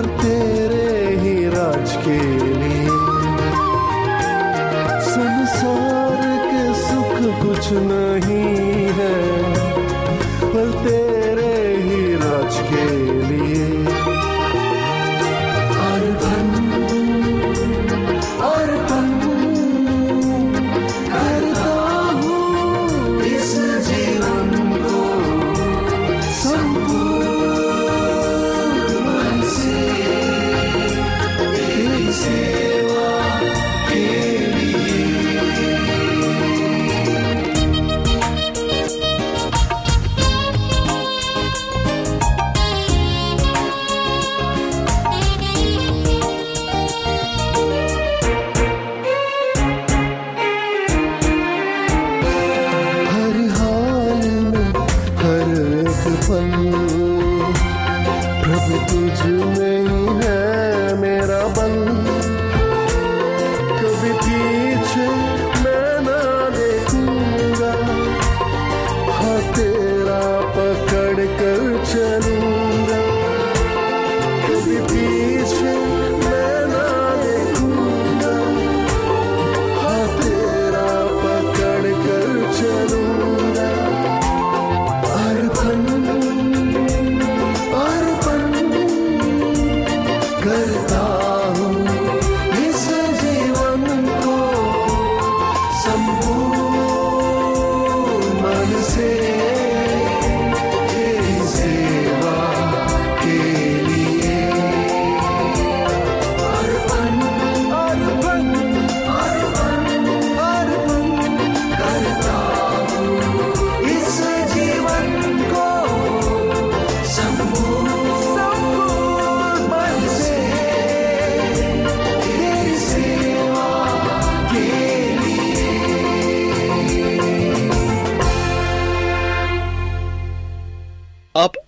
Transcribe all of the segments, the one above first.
पर तेरे ही राज के लिए। संसार के सुख कुछ नहीं है। एक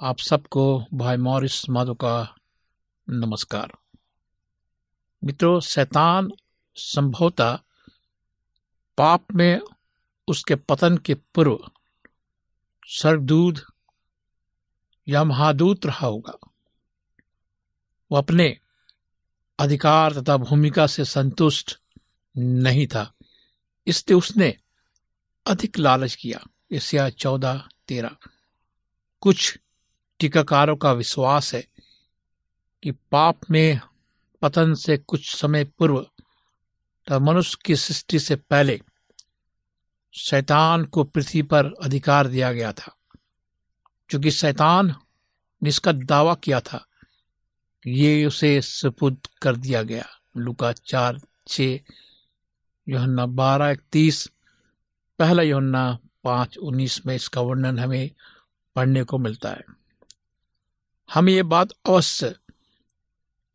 आप सबको भाई मॉरिस माधो का नमस्कार। मित्रों, शैतान संभवतः पाप में उसके पतन के पूर्व स्वर्गदूत या महादूत रहा होगा। वो अपने अधिकार तथा भूमिका से संतुष्ट नहीं था, इसलिए उसने अधिक लालच किया। एशिया चौदह तेरह। कुछ टीकाकारों का विश्वास है कि पाप में पतन से कुछ समय पूर्व तथा मनुष्य की सृष्टि से पहले शैतान को पृथ्वी पर अधिकार दिया गया था, क्योंकि शैतान ने इसका दावा किया था ये उसे सुपुर्द कर दिया गया। लुका चार छ बारह, इकतीस, पहला योहन्ना पाँच, उन्नीस में इसका वर्णन हमें पढ़ने को मिलता है। हमें ये बात अवश्य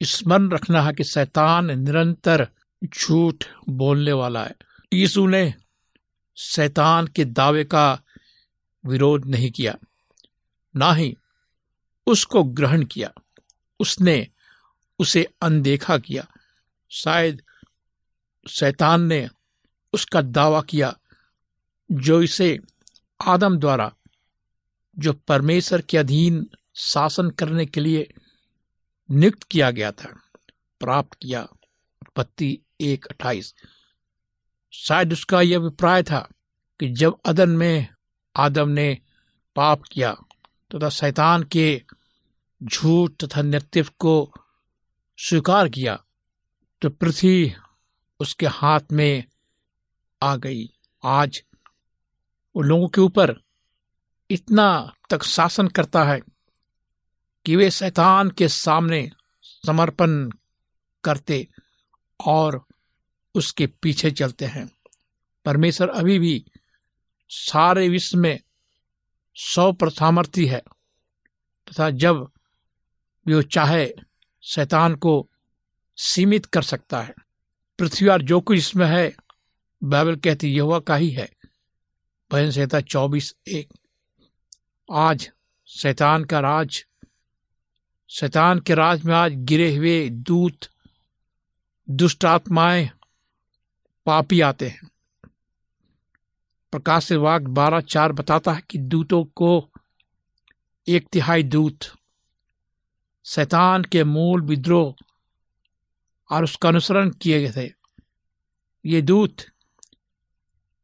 स्मरण रखना है कि शैतान निरंतर झूठ बोलने वाला है। यीशु ने शैतान के दावे का विरोध नहीं किया, ना ही उसको ग्रहण किया। उसने उसे अनदेखा किया। शायद शैतान ने उसका दावा किया जो इसे आदम द्वारा, जो परमेश्वर के अधीन शासन करने के लिए नियुक्त किया गया था। प्राप्त किया। उत्पत्ति एक अट्ठाईस। शायद उसका यह अभिप्राय था कि जब अदन में आदम ने पाप किया, तथा तो शैतान के झूठ तथा नेतृत्व को स्वीकार किया तो पृथ्वी उसके हाथ में आ गई। आज वो लोगों के ऊपर इतना तक शासन करता है कि वे शैतान के सामने समर्पण करते और उसके पीछे चलते हैं। परमेश्वर अभी भी सारे विश्व में सौ प्रथामर्थी है तथा जब वो चाहे, शैतान को सीमित कर सकता है। पृथ्वी और जो कुछ इसमें है, बाइबल कहती यह का ही है। भजन संहिता चौबीस एक। आज शैतान का राज शैतान के राज में आज गिरे हुए दूत, दुष्ट आत्माएँ पापी आते हैं। प्रकाश से वाक बारह चार बताता है कि दूतों को एक तिहाई दूत, शैतान के मूल विद्रोह और उसका अनुसरण किए गए थे। ये दूत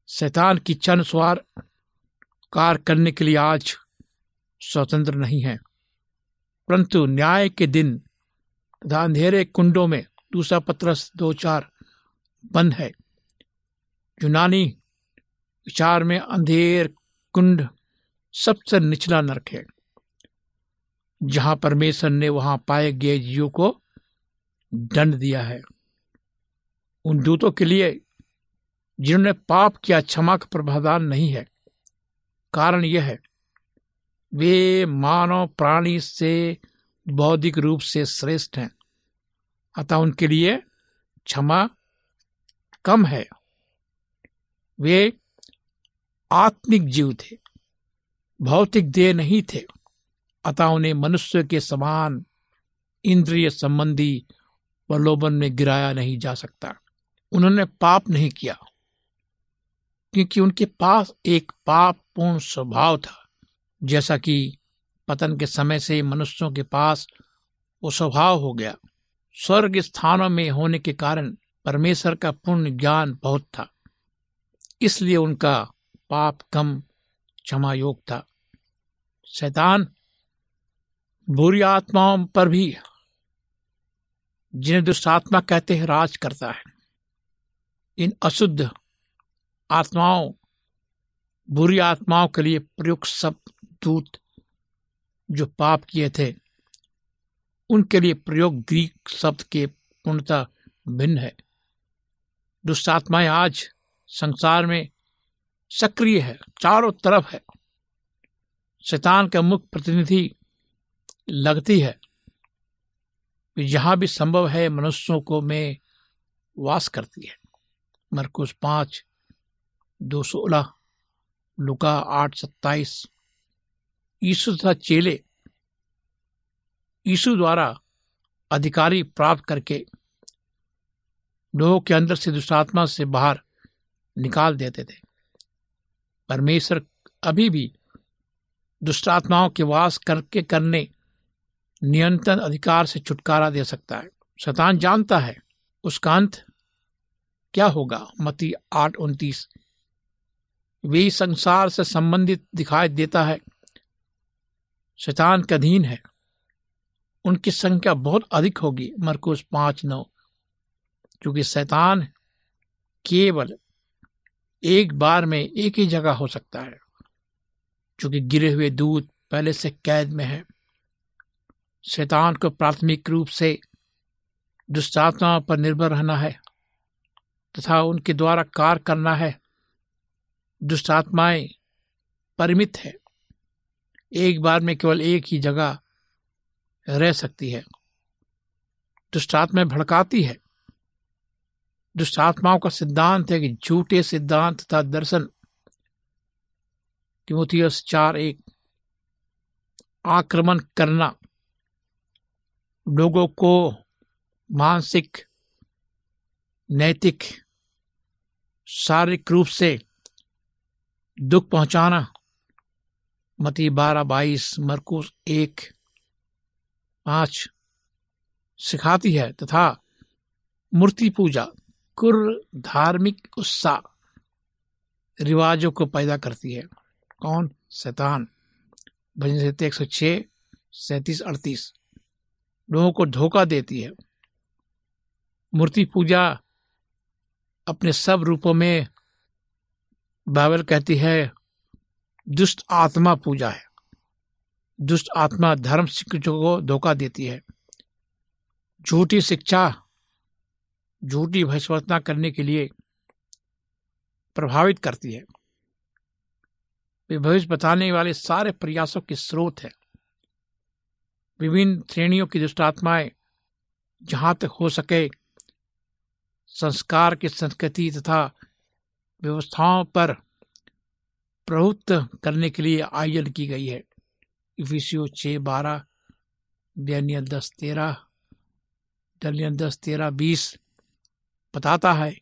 शैतान की चन स्वार कार करने के लिए आज स्वतंत्र नहीं है। परंतु न्याय के दिन तथा अंधेरे कुंडों में दूसरा पत्र दो चार बंद है। यूनानी विचार में अंधेर कुंड सबसे निचला नरक है, जहाँ परमेश्वर ने वहाँ पाए गए जीव को दंड दिया है। उन दूतों के लिए जिन्होंने पाप किया क्षमा का प्रावधान नहीं है। कारण यह है वे मानव प्राणी से बौद्धिक रूप से श्रेष्ठ हैं। अतः उनके लिए क्षमा कम है। वे आत्मिक जीव थे, भौतिक देह नहीं थे। अतः उन्हें मनुष्य के समान इंद्रिय संबंधी प्रलोभन में गिराया नहीं जा सकता। उन्होंने पाप नहीं किया, क्योंकि उनके पास एक पाप पूर्ण स्वभाव था। जैसा कि पतन के समय से मनुष्यों के पास वो स्वभाव हो गया। स्वर्ग स्थानों में होने के कारण परमेश्वर का पूर्ण ज्ञान बहुत था। इसलिए उनका पाप कम, क्षमा योग था। शैतान बुरी आत्माओं पर भी, जिन्हें दुष्ट आत्मा कहते हैं, राज करता है। इन अशुद्ध आत्माओं, बुरी आत्माओं के लिए प्रयुक्त शब्द दूत जो पाप किए थे, उनके लिए प्रयोग ग्रीक शब्द के पूर्णतः भिन्न है। दुष्ट आत्माएँ आज संसार में सक्रिय है, चारों तरफ़ है। शैतान का मुख्य प्रतिनिधि लगती है। जहाँ भी संभव है मनुष्यों को में वास करती है। मरकुस पाँच, दो सोलह, लुका आठ, सत्ताईस। यीशु तथा चेले यीशु द्वारा अधिकारी प्राप्त करके लोगों के अंदर से दुष्टात्मा से बाहर निकाल देते थे। परमेश्वर अभी भी दुष्टात्माओं के वास करके करने नियंत्रण अधिकार से छुटकारा दे सकता है। शतान जानता है उसका अंत क्या होगा? मती आठ, उनतीस। वे संसार से संबंधित दिखाई देता है। शैतान के अधीन है। उनकी संख्या बहुत अधिक होगी। मरकुस पाँच नौ। क्योंकि शैतान केवल एक बार में एक ही जगह हो सकता है, क्योंकि गिरे हुए दूध पहले से कैद में है। शैतान को प्राथमिक रूप से दुष्टात्माओं पर निर्भर रहना है तथा उनके द्वारा कार्य करना है। दुष्टात्माएँ परिमित है। एक बार में केवल एक ही जगह रह सकती है। दुष्टात्माएँ भड़काती है। दुष्टात्माओं का सिद्धांत है कि झूठे सिद्धांत तथा दर्शन। तिमोथियस चार एक, आक्रमण करना। लोगों को मानसिक, नैतिक, शारीरिक रूप से दुख पहुंचाना। मती बारह, बाईस मरकुस एक, पाँच सिखाती है तथा मूर्ति पूजा, कुर धार्मिक उत्साह रिवाजों को पैदा करती है। कौन? शैतान। भजन से एक सौ छह, सैतीस, अड़तीस। लोगों को धोखा देती है। मूर्ति पूजा अपने सब रूपों में बाइबल कहती है दुष्ट आत्मा पूजा है। दुष्ट आत्मा धर्म शिक्षकों को धोखा देती है। झूठी शिक्षा, झूठी भविष्यवचना करने के लिए प्रभावित करती है। वे भविष्य बताने वाले सारे प्रयासों के स्रोत है। विभिन्न श्रेणियों की दुष्ट आत्माएँ जहाँ तक हो सके संस्कार की संस्कृति तथा व्यवस्थाओं पर प्रभुत्व करने के लिए आयोजन की गई है। इफिसियो छ बारह, डैनियल दस तेरह, डैनियल दस तेरह बीस बताता है,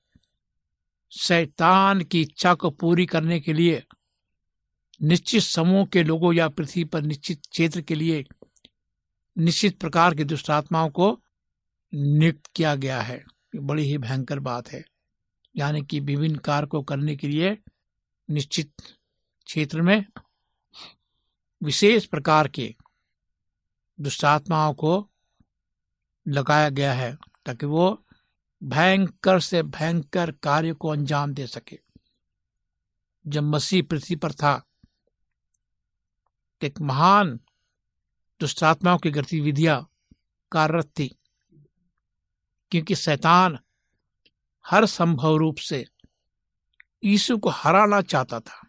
शैतान की इच्छा को पूरी करने के लिए, निश्चित समूह के लोगों या पृथ्वी पर निश्चित क्षेत्र के लिए निश्चित प्रकार की दुष्टात्माओं को नियुक्त किया गया है। बड़ी ही भयंकर बात है। यानी कि विभिन्न कार्य को करने के लिए निश्चित क्षेत्र में विशेष प्रकार के दुष्टात्माओं को लगाया गया है ताकि वो भयंकर से भयंकर कार्य को अंजाम दे सके। जब मसीह पृथ्वी पर था, एक महान दुष्टात्माओं की गतिविधियाँ कार्यरत थी, क्योंकि शैतान हर संभव रूप से यीशु को हराना चाहता था।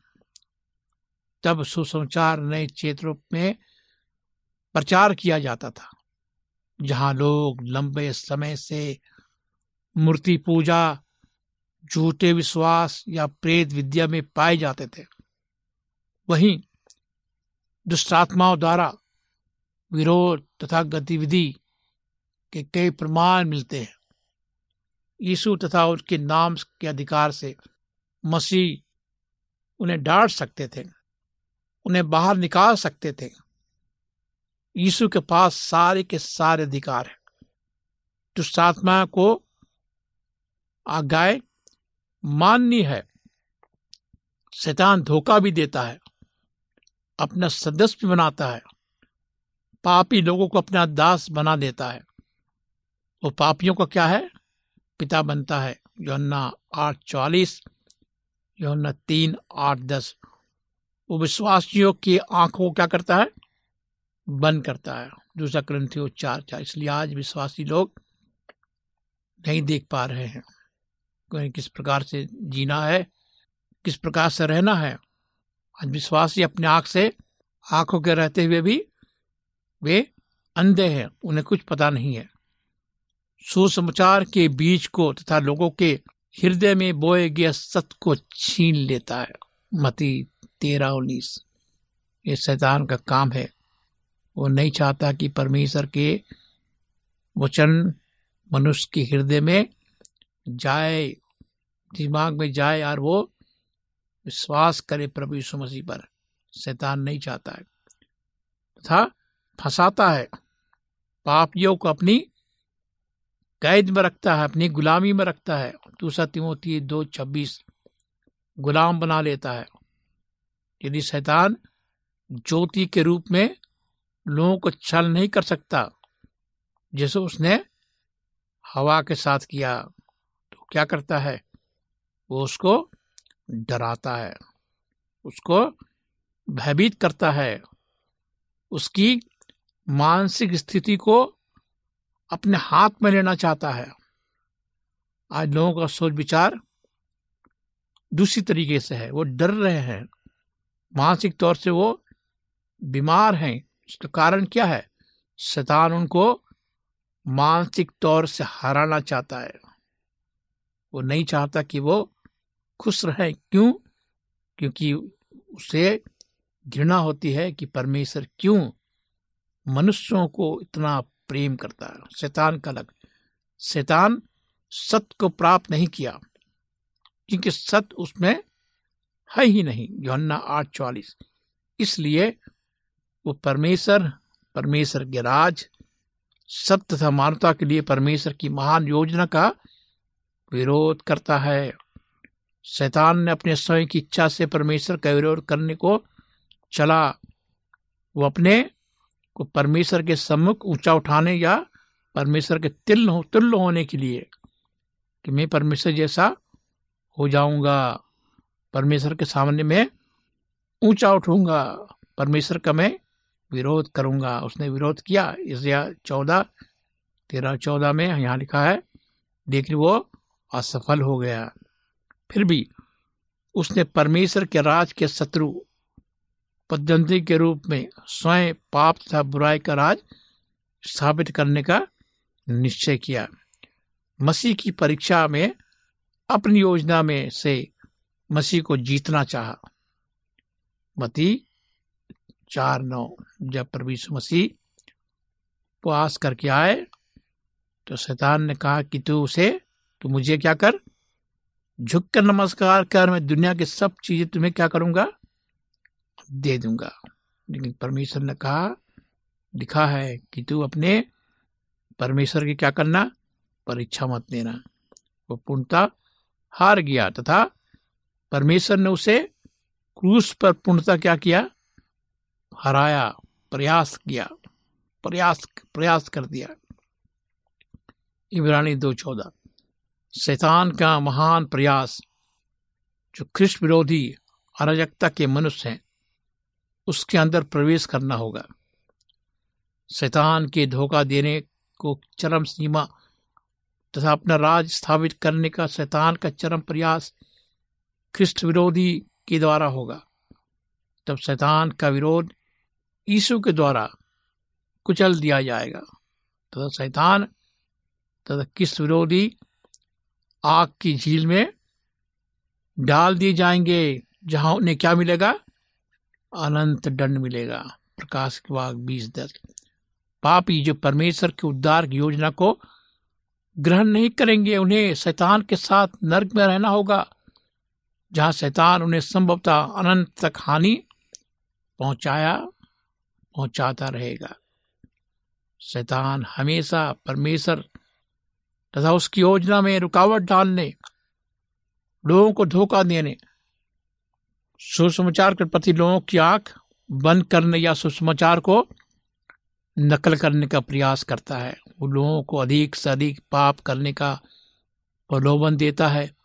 तब सुसमाचार नए क्षेत्रों में प्रचार किया जाता था, जहाँ लोग लंबे समय से मूर्ति पूजा, झूठे विश्वास या प्रेत विद्या में पाए जाते थे। वहीं दुष्टात्माओं द्वारा विरोध तथा गतिविधि के कई प्रमाण मिलते हैं। यीशु तथा उसके नाम के अधिकार से मसीह उन्हें डांट सकते थे। उन्हें बाहर निकाल सकते थे। यीशु के पास सारे के सारे अधिकार है। दुष्टात्मा को आज्ञाएँ माननी है। शैतान धोखा भी देता है, अपना सदस्य भी बनाता है, पापी लोगों को अपना दास बना देता है। वो पापियों का क्या है? पिता बनता है। योन्ना आठ चौलीस योन्ना तीन आठ दस। वो विश्वासियों की आँखों क्या करता है? बंद करता है। दूसरा ग्रंथियों चार चार। इसलिए आज विश्वासी लोग नहीं देख पा रहे हैं। किस प्रकार से जीना है, किस प्रकार से रहना है। आज विश्वासी अपने आँख से, आँखों के रहते हुए भी वे अंधे हैं, उन्हें कुछ पता नहीं है। सुसमाचार के बीज को तथा लोगों के हृदय में बोए गए सत्य को छीन लेता है। मती तेरह उन्नीस ये शैतान का काम है। वो नहीं चाहता कि परमेश्वर के वचन मनुष्य के हृदय में जाए, दिमाग में जाए और वो विश्वास करे प्रभु यीशु मसीह पर। शैतान नहीं चाहता है। तथा फंसाता है। पापियों को अपनी कैद में रखता है, अपनी गुलामी में रखता है। दूसरा तिमोती दो छब्बीस, गुलाम बना लेता है। यदि शैतान ज्योति के रूप में लोगों को छल नहीं कर सकता, जैसे उसने हवा के साथ किया तो क्या करता है? वो उसको डराता है, उसको भयभीत करता है, उसकी मानसिक स्थिति को अपने हाथ में लेना चाहता है। आज लोगों का सोच विचार दूसरी तरीके से है, वो डर रहे हैं। मानसिक तौर से वो बीमार हैं। इसका कारण क्या है? शैतान उनको मानसिक तौर से हराना चाहता है। वो नहीं चाहता कि वो खुश रहे। क्यों? क्योंकि उसे घृणा होती है कि परमेश्वर क्यों मनुष्यों को इतना प्रेम करता है। शैतान का लग, शैतान सत्य को प्राप्त नहीं किया, क्योंकि सत्य उसमें है ही नहीं, योहन्ना आठ चौवालीस इसलिए वो परमेश्वर परमेश्वर के राज, सत्य तथा मानवता के लिए परमेश्वर की महान योजना का विरोध करता है। शैतान ने अपने स्वयं की इच्छा से परमेश्वर का विरोध करने को चला। वो अपने को परमेश्वर के सम्मुख ऊँचा उठाने या परमेश्वर के तिल हो तुल्य होने के लिए कि मैं परमेश्वर जैसा हो जाऊँगा। परमेश्वर के सामने में ऊँचा उठूँगा, परमेश्वर का मैं विरोध करूँगा। उसने विरोध किया इसलिए चौदह, तेरह चौदह में यहाँ लिखा है लेकिन वो असफल हो गया। फिर भी उसने परमेश्वर के राज के शत्रु पद्धति के रूप में स्वयं पाप तथा बुराई का राज स्थापित करने का निश्चय किया। मसीह की परीक्षा में, अपनी योजना में से मसीह को जीतना चाहा। मती चार नौ, जब प्रभु मसीह उपवास करके आए तो शैतान ने कहा कि तू उसे, तू मुझे क्या कर? झुक कर नमस्कार कर, मैं दुनिया की सब चीज़ें तुम्हें क्या करूँगा? दे दूँगा। लेकिन परमेश्वर ने कहा, लिखा है कि तू अपने परमेश्वर की क्या करना? परीक्षा मत देना वो पूर्णता हार गया तथा परमेश्वर ने उसे क्रूस पर पूर्णता क्या किया? हराया, प्रयास किया, प्रयास प्रयास कर दिया। इब्रानी दो चौदह। शैतान का महान प्रयास, जो ख्रिस्ट विरोधी अराजकता के मनुष्य हैं, उसके अंदर प्रवेश करना होगा। शैतान के धोखा देने को चरम सीमा तथा अपना राज स्थापित करने का शैतान का चरम प्रयास ख्रिस्ट विरोधी के द्वारा होगा। तब शैतान का विरोध यीशु के द्वारा कुचल दिया जाएगा। तथा शैतान तथा किस विरोधी आग की झील में डाल दिए जाएँगे, जहाँ उन्हें क्या मिलेगा? अनंत दंड मिलेगा। प्रकाश के बाद बीस दस। पापी जो परमेश्वर के उद्धार की योजना को ग्रहण नहीं करेंगे, उन्हें शैतान के साथ नर्क में रहना होगा। जहाँ शैतान उन्हें संभवतः अनंत तक हानि पहुँचाया, पहुंचाता रहेगा। शैतान हमेशा परमेश्वर तथा उसकी योजना में रुकावट डालने, लोगों को धोखा देने, सुसमाचार के प्रति लोगों की आँख बंद करने या सुसमाचार को नकल करने का प्रयास करता है। वो लोगों को अधिक से अधिक पाप करने का प्रलोभन देता है।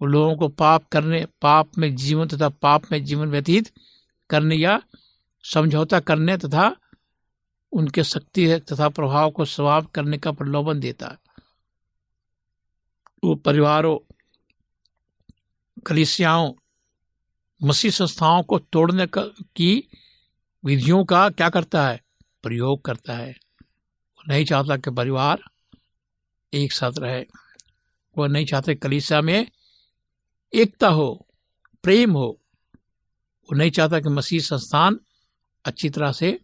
वो लोगों को पाप करने, पाप में जीवन तथा पाप में जीवन व्यतीत करने या समझौता करने तथा उनके शक्ति तथा प्रभाव को समाप्त करने का प्रलोभन देता। है वो परिवारों, कलिसियाओं, मसीह संस्थाओं को तोड़ने का, की विधियों का क्या करता है? प्रयोग करता है। वो नहीं चाहता कि परिवार एक साथ रहे। वो नहीं चाहते कलिसिया में एकता हो, प्रेम हो, वो नहीं चाहता कि मसीह संस्थान अच्छी तरह से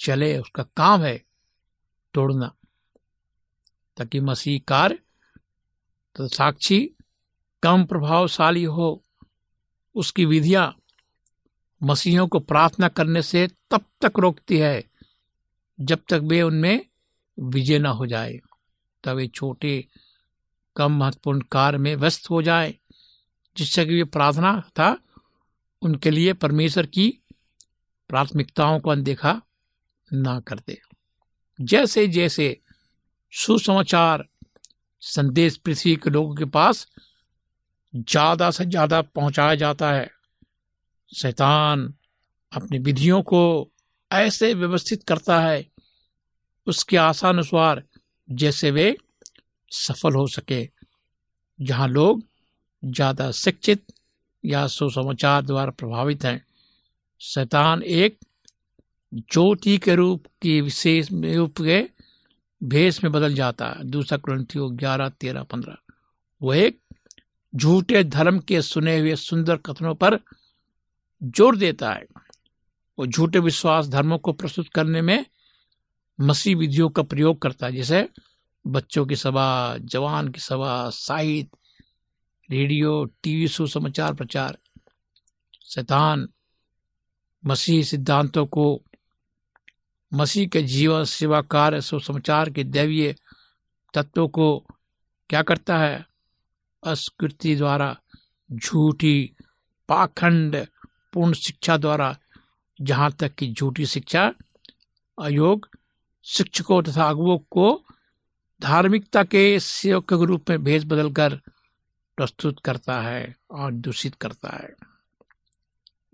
चले, उसका काम है तोड़ना, ताकि मसीह कार्य तो साक्षी कम प्रभावशाली हो। उसकी विधियाँ मसीहों को प्रार्थना करने से तब तक रोकती है, जब तक वे उनमें विजय न हो जाए, तब वे छोटे, कम महत्वपूर्ण कार्य में व्यस्त हो जाए। जिससे कि वे प्रार्थना था, उनके लिए परमेश्वर की प्राथमिकताओं को अनदेखा ना करते जैसे जैसे सुसमाचार, संदेश पृथ्वी के लोगों के पास ज़्यादा से ज़्यादा पहुँचाया जाता है, शैतान अपनी विधियों को ऐसे व्यवस्थित करता है, उसके आशानुसार जैसे वे सफल हो सके, जहाँ लोग ज़्यादा शिक्षित या सुसमाचार द्वारा प्रभावित हैं। शैतान एक ज्योति के रूप की विशेष रूप के भेष में बदल जाता है। दूसरा क्रंथियो ग्यारह, तेरह, पंद्रह। वो एक झूठे धर्म के सुने हुए सुंदर कथनों पर ज़ोर देता है। वो झूठे विश्वास धर्मों को प्रस्तुत करने में मसीह विधियों का प्रयोग करता है। जैसे बच्चों की सभा, जवान की सभा साहित्य रेडियो, टीवी सुसमाचार प्रचार। शैतान मसीह सिद्धांतों को मसीह के जीवन, सेवा, कार्य सुसमाचार के दैवीय तत्वों को क्या करता है? अस्कृति द्वारा, झूठी पाखंड पूर्ण शिक्षा द्वारा, जहाँ तक कि झूठी शिक्षा आयोग, शिक्षकों तथा अगुओं को धार्मिकता के सेवक के रूप में भेज बदलकर प्रस्तुत करता है और दूषित करता है।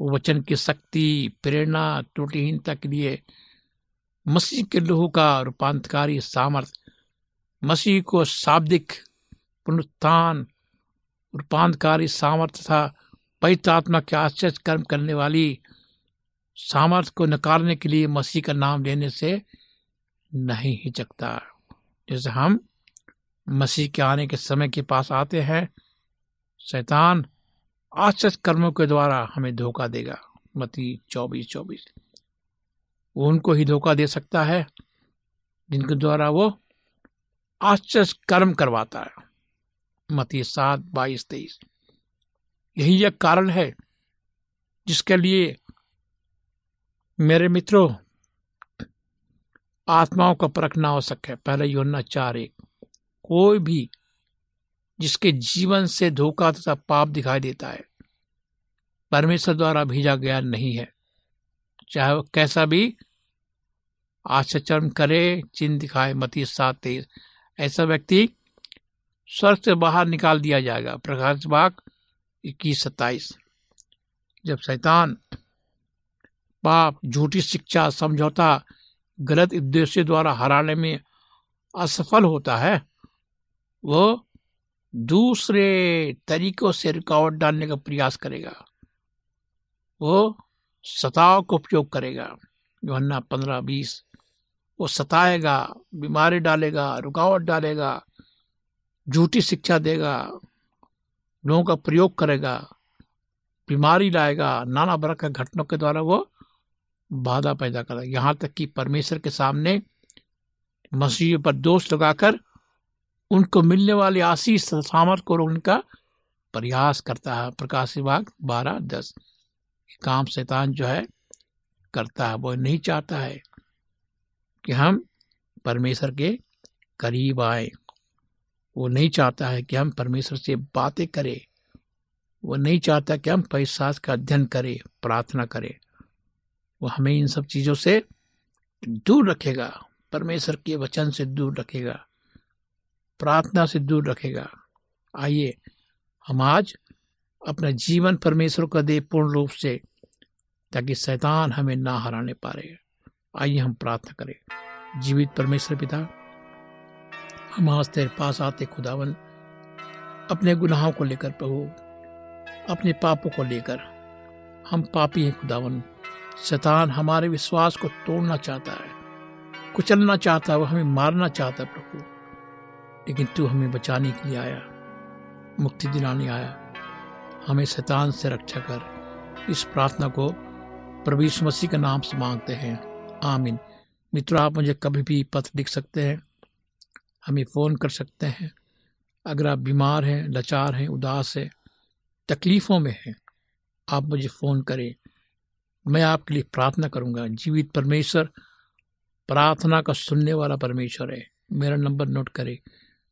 वो वचन की शक्ति, प्रेरणा, त्रुटिहीनता के लिए मसीह के लहू का रूपांतकारी सामर्थ्य मसीह को शाब्दिक पुनरुत्थान रूपांतकारी सामर्थ्य था पवित्र आत्मा के आश्चर्य कर्म करने वाली सामर्थ्य को नकारने के लिए मसीह का नाम लेने से नहीं हिचकता। जैसे हम मसीह के आने के समय के पास आते हैं शैतान आश्चर्य कर्मों के द्वारा हमें धोखा देगा। मती चौबीस चौबीस। वो उनको ही धोखा दे सकता है, जिनके द्वारा वो आश्चर्य कर्म करवाता है। मती सात, बाईस, तेईस। यही एक कारण है जिसके लिए मेरे मित्रों, आत्माओं का परखना आवश्यक है। पहले योजना चार एक। कोई भी जिसके जीवन से धोखा तथा पाप दिखाई देता है। परमेश्वर द्वारा भेजा गया नहीं है। चाहे वो कैसा भी आश्चर्य करे चिन्ह दिखाए, मती सात तेईस ऐसा व्यक्ति स्वर्ग से बाहर निकाल दिया जाएगा। प्रकाश बाग इक्कीस सत्ताईस। जब शैतान पाप, झूठी शिक्षा, समझौता, गलत उद्देश्य द्वारा हराने में असफल होता है, वो दूसरे तरीकों से रुकावट डालने का प्रयास करेगा। वो सताव का उपयोग करेगा। योहन्ना पंद्रह बीस, वो सताएगा, बीमारी डालेगा, रुकावट डालेगा, झूठी शिक्षा देगा, लोगों का प्रयोग करेगा, बीमारी लाएगा, नाना बरक का घटनों के द्वारा वो बाधा पैदा करेगा। यहाँ तक कि परमेश्वर के सामने मसीह पर दोष लगाकर उनको मिलने वाली आशीष सामर्थ को रोकने का प्रयास करता है। प्रकाश विभाग बारह, दस। काम शैतान जो है, करता है। वो नहीं चाहता है कि हम परमेश्वर के करीब आए। वो नहीं चाहता है कि हम परमेश्वर से बातें करें। वो नहीं चाहता कि हम पैसा का अध्ययन करें, प्रार्थना करें। वो हमें इन सब चीज़ों से दूर रखेगा। परमेश्वर के वचन से दूर रखेगा। प्रार्थना से दूर रखेगा। आइए, हम आज अपना जीवन परमेश्वर को दे पूर्ण रूप से, ताकि शैतान हमें ना हराने पा रहे आइए, हम प्रार्थना करें। जीवित परमेश्वर पिता, हम आज तेरे पास आते खुदावन, अपने गुनाहों को लेकर प्रभु अपने पापों को लेकर। हम पापी हैं खुदावन। शैतान हमारे विश्वास को तोड़ना चाहता है, कुचलना चाहता है वो हमें मारना चाहता है प्रभु। लेकिन तू हमें बचाने के लिए आया, मुक्ति दिलाने आया। हमें शैतान से रक्षा कर। इस प्रार्थना को यीशु मसीह के नाम से मांगते हैं। आमीन। मित्रों, आप मुझे कभी भी पत्र लिख सकते हैं। हमें फ़ोन कर सकते हैं। अगर आप बीमार हैं, लाचार हैं, उदास हैं, तकलीफ़ों में हैं, आप मुझे फ़ोन करें। मैं आपके लिए प्रार्थना करूँगा। जीवित परमेश्वर, प्रार्थना का सुनने वाला परमेश्वर है। मेरा नंबर नोट करें।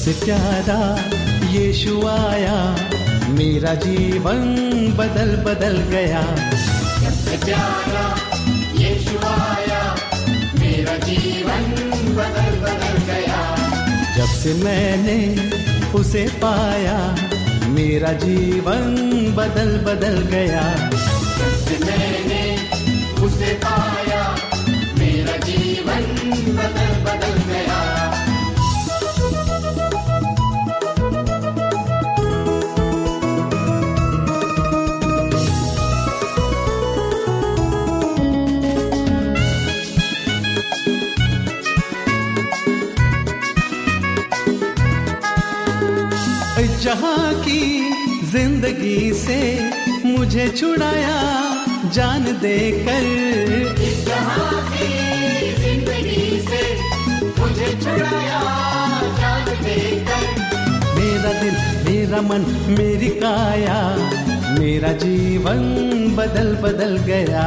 जब से प्यारा यीशु आया। मेरा जीवन बदल बदल गया। जब से प्यारा यीशु आया। मेरा जीवन बदल बदल गया। जब से मैंने उसे पाया मेरा जीवन बदल बदल गया। जब से मैंने उसे पाया मेरा जीवन बदल बदल ज़िंदगी से मुझे छुड़ाया जान देकर। जहाँ ज़िंदगी से मुझे छुड़ाया जान देकर। मेरा दिल मेरा मन मेरी काया मेरा जीवन बदल बदल गया।